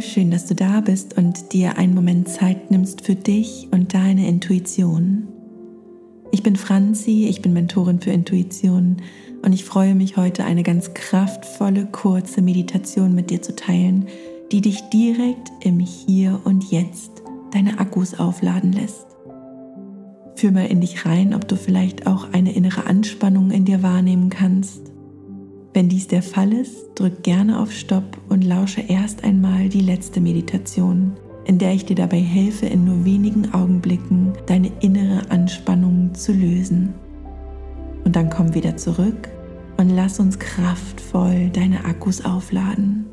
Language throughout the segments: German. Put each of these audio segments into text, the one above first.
Schön, dass du da bist und dir einen Moment Zeit nimmst für dich und deine Intuition. Ich bin Franzi, ich bin Mentorin für Intuition und ich freue mich heute eine ganz kraftvolle, kurze Meditation mit dir zu teilen, die dich direkt im Hier und Jetzt deine Akkus aufladen lässt. Fühl mal in dich rein, ob du vielleicht auch eine innere Anspannung in dir wahrnehmen kannst wenn dies der Fall ist, drück gerne auf Stopp und lausche erst einmal die letzte Meditation, in der ich dir dabei helfe, in nur wenigen Augenblicken deine innere Anspannung zu lösen. Und dann komm wieder zurück und lass uns kraftvoll deine Akkus aufladen.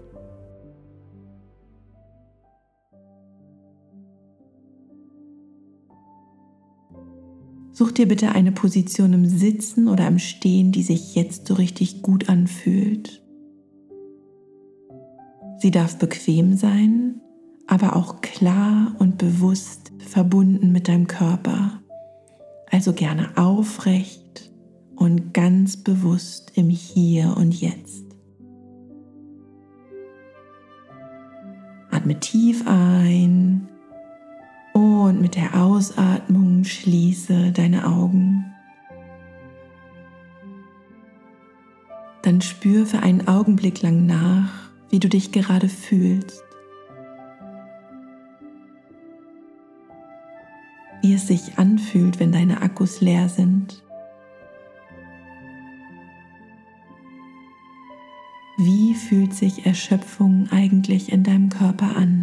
Such dir bitte eine Position im Sitzen oder im Stehen, die sich jetzt so richtig gut anfühlt. Sie darf bequem sein, aber auch klar und bewusst verbunden mit deinem Körper. Also gerne aufrecht und ganz bewusst im Hier und Jetzt. Atme tief ein und mit der Ausatmung schließe deine Augen. Dann spür für einen Augenblick lang nach, wie du dich gerade fühlst. Wie es sich anfühlt, wenn deine Akkus leer sind. Wie fühlt sich Erschöpfung eigentlich in deinem Körper an?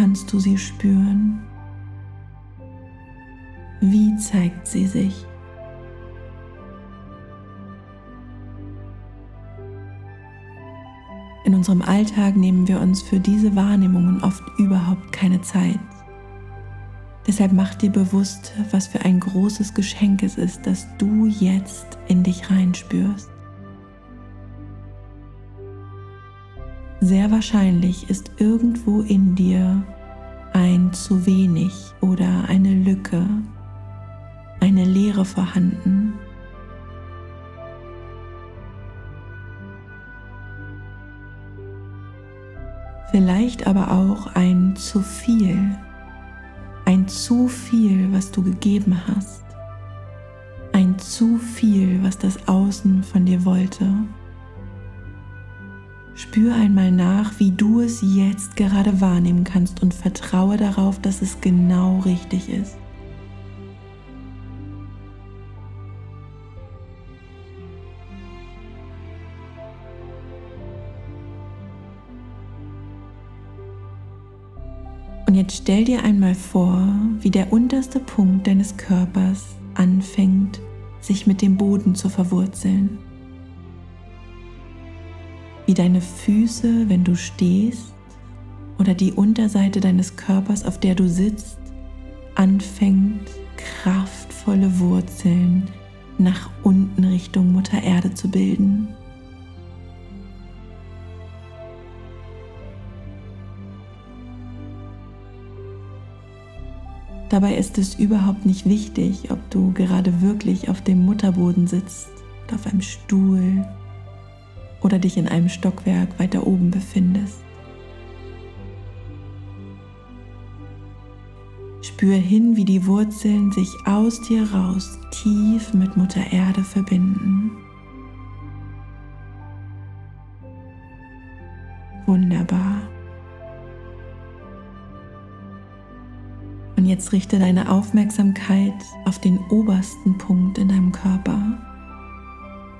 Kannst du sie spüren? Wie zeigt sie sich? In unserem Alltag nehmen wir uns für diese Wahrnehmungen oft überhaupt keine Zeit. Deshalb mach dir bewusst, was für ein großes Geschenk es ist, dass du jetzt in dich reinspürst. Sehr wahrscheinlich ist irgendwo in dir ein zu wenig oder eine Lücke, eine Leere vorhanden. Vielleicht aber auch ein zu viel, ein zu viel, was du gegeben hast, ein zu viel, was das Außen von dir wollte. Spür einmal nach, wie du es jetzt gerade wahrnehmen kannst und vertraue darauf, dass es genau richtig ist. Und jetzt stell dir einmal vor, wie der unterste Punkt deines Körpers anfängt, sich mit dem Boden zu verwurzeln wie deine Füße, wenn du stehst, oder die Unterseite deines Körpers, auf der du sitzt, anfängt kraftvolle Wurzeln nach unten Richtung Mutter Erde zu bilden. Dabei ist es überhaupt nicht wichtig, ob du gerade wirklich auf dem Mutterboden sitzt oder auf einem Stuhl oder dich in einem Stockwerk weiter oben befindest. Spür hin, wie die Wurzeln sich aus dir raus tief mit Mutter Erde verbinden. Wunderbar. Und jetzt richte deine Aufmerksamkeit auf den obersten Punkt in deinem Körper,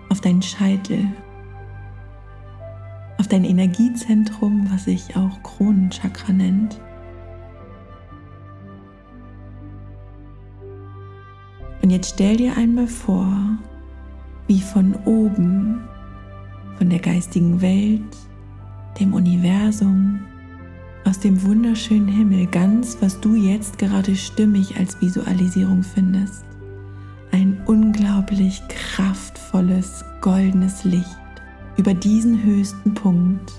auf deinen Scheitel auf dein Energiezentrum, was sich auch Kronenchakra nennt. Und jetzt stell dir einmal vor, wie von oben, von der geistigen Welt, dem Universum, aus dem wunderschönen Himmel, ganz, was du jetzt gerade stimmig als Visualisierung findest, ein unglaublich kraftvolles, goldenes Licht über diesen höchsten Punkt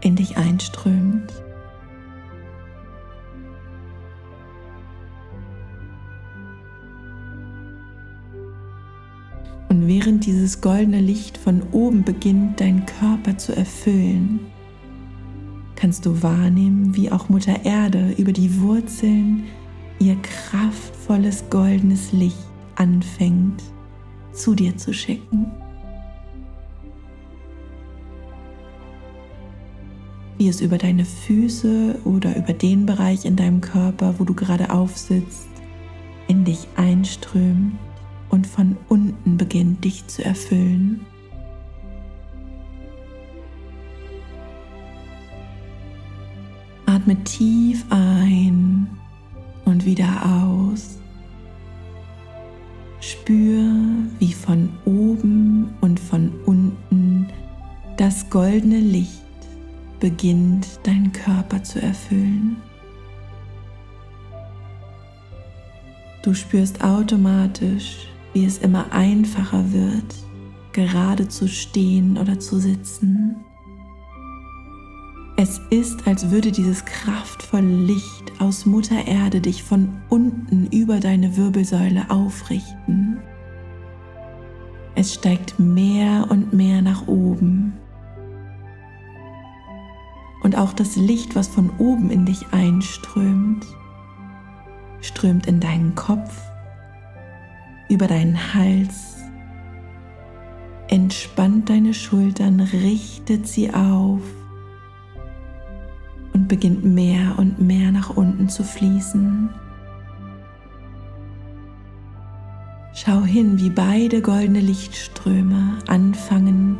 in dich einströmt. Und während dieses goldene Licht von oben beginnt, deinen Körper zu erfüllen, kannst du wahrnehmen, wie auch Mutter Erde über die Wurzeln ihr kraftvolles goldenes Licht anfängt zu dir zu schicken. Wie es über deine Füße oder über den Bereich in deinem Körper, wo du gerade aufsitzt, in dich einströmt und von unten beginnt dich zu erfüllen. Atme tief ein und wieder aus. Spür, wie von oben und von unten das goldene Licht beginnt deinen Körper zu erfüllen. Du spürst automatisch, wie es immer einfacher wird, gerade zu stehen oder zu sitzen. Es ist, als würde dieses kraftvolle Licht aus Mutter Erde dich von unten über deine Wirbelsäule aufrichten. Es steigt mehr und mehr nach oben. Und auch das Licht, was von oben in dich einströmt, strömt in deinen Kopf, über deinen Hals, entspannt deine Schultern, richtet sie auf und beginnt mehr und mehr nach unten zu fließen. Schau hin, wie beide goldene Lichtströme anfangen,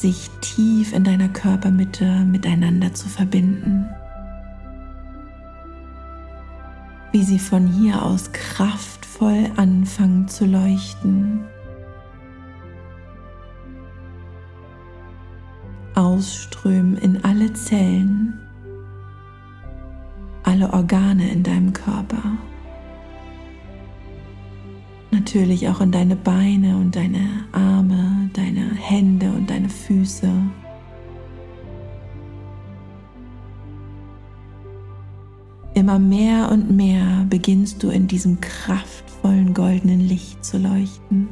sich tief in deiner Körpermitte miteinander zu verbinden. Wie sie von hier aus kraftvoll anfangen zu leuchten. Ausströmen in alle Zellen alle Organe in deinem Körper. Natürlich auch in deine Beine und deine Arme, deine Hände und deine Füße. Immer mehr und mehr beginnst du in diesem kraftvollen goldenen Licht zu leuchten.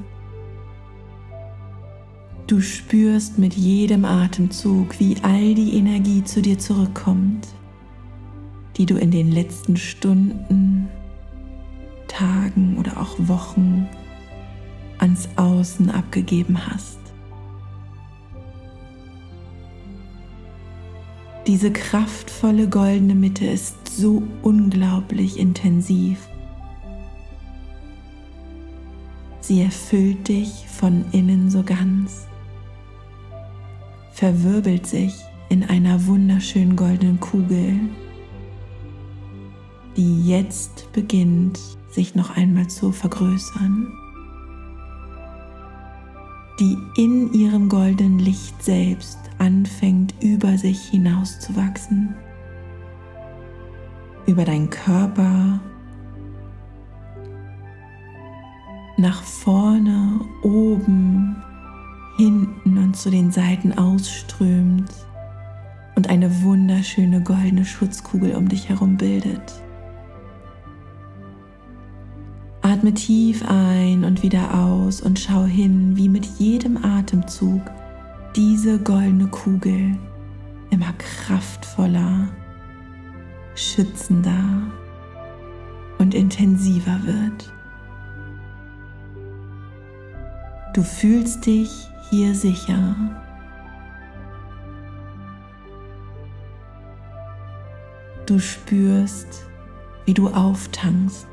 Du spürst mit jedem Atemzug, wie all die Energie zu dir zurückkommt die du in den letzten Stunden, Tagen oder auch Wochen ans Außen abgegeben hast. Diese kraftvolle goldene Mitte ist so unglaublich intensiv. Sie erfüllt dich von innen so ganz, verwirbelt sich in einer wunderschönen goldenen Kugel die jetzt beginnt, sich noch einmal zu vergrößern, die in ihrem goldenen Licht selbst anfängt über sich hinauszuwachsen, über deinen Körper, nach vorne, oben, hinten und zu den Seiten ausströmt und eine wunderschöne goldene Schutzkugel um dich herum bildet. Atme tief ein und wieder aus und schau hin, wie mit jedem Atemzug diese goldene Kugel immer kraftvoller, schützender und intensiver wird. Du fühlst dich hier sicher. Du spürst, wie du auftankst.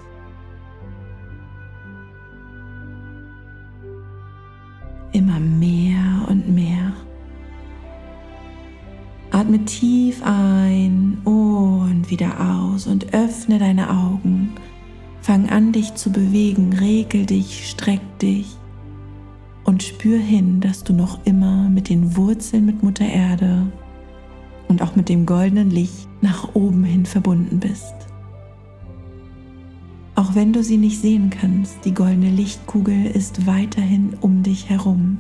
Tief ein und wieder aus und öffne deine Augen. Fang an, dich zu bewegen, regel dich, streck dich und spür hin, dass du noch immer mit den Wurzeln mit Mutter Erde und auch mit dem goldenen Licht nach oben hin verbunden bist. Auch wenn du sie nicht sehen kannst, die goldene Lichtkugel ist weiterhin um dich herum.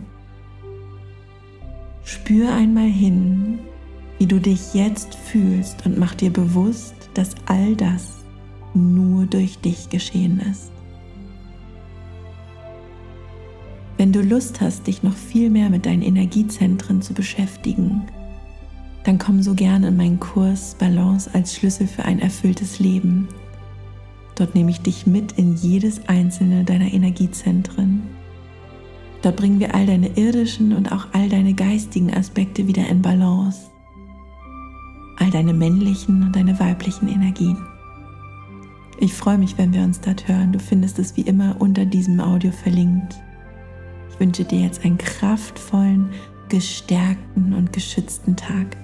Spür einmal hin, wie du dich jetzt fühlst und mach dir bewusst, dass all das nur durch dich geschehen ist. Wenn du Lust hast, dich noch viel mehr mit deinen Energiezentren zu beschäftigen, dann komm so gerne in meinen Kurs Balance als Schlüssel für ein erfülltes Leben. Dort nehme ich dich mit in jedes einzelne deiner Energiezentren. Dort bringen wir all deine irdischen und auch all deine geistigen Aspekte wieder in Balance. All deine männlichen und deine weiblichen Energien. Ich freue mich, wenn wir uns dort hören. Du findest es wie immer unter diesem Audio verlinkt. Ich wünsche dir jetzt einen kraftvollen, gestärkten und geschützten Tag.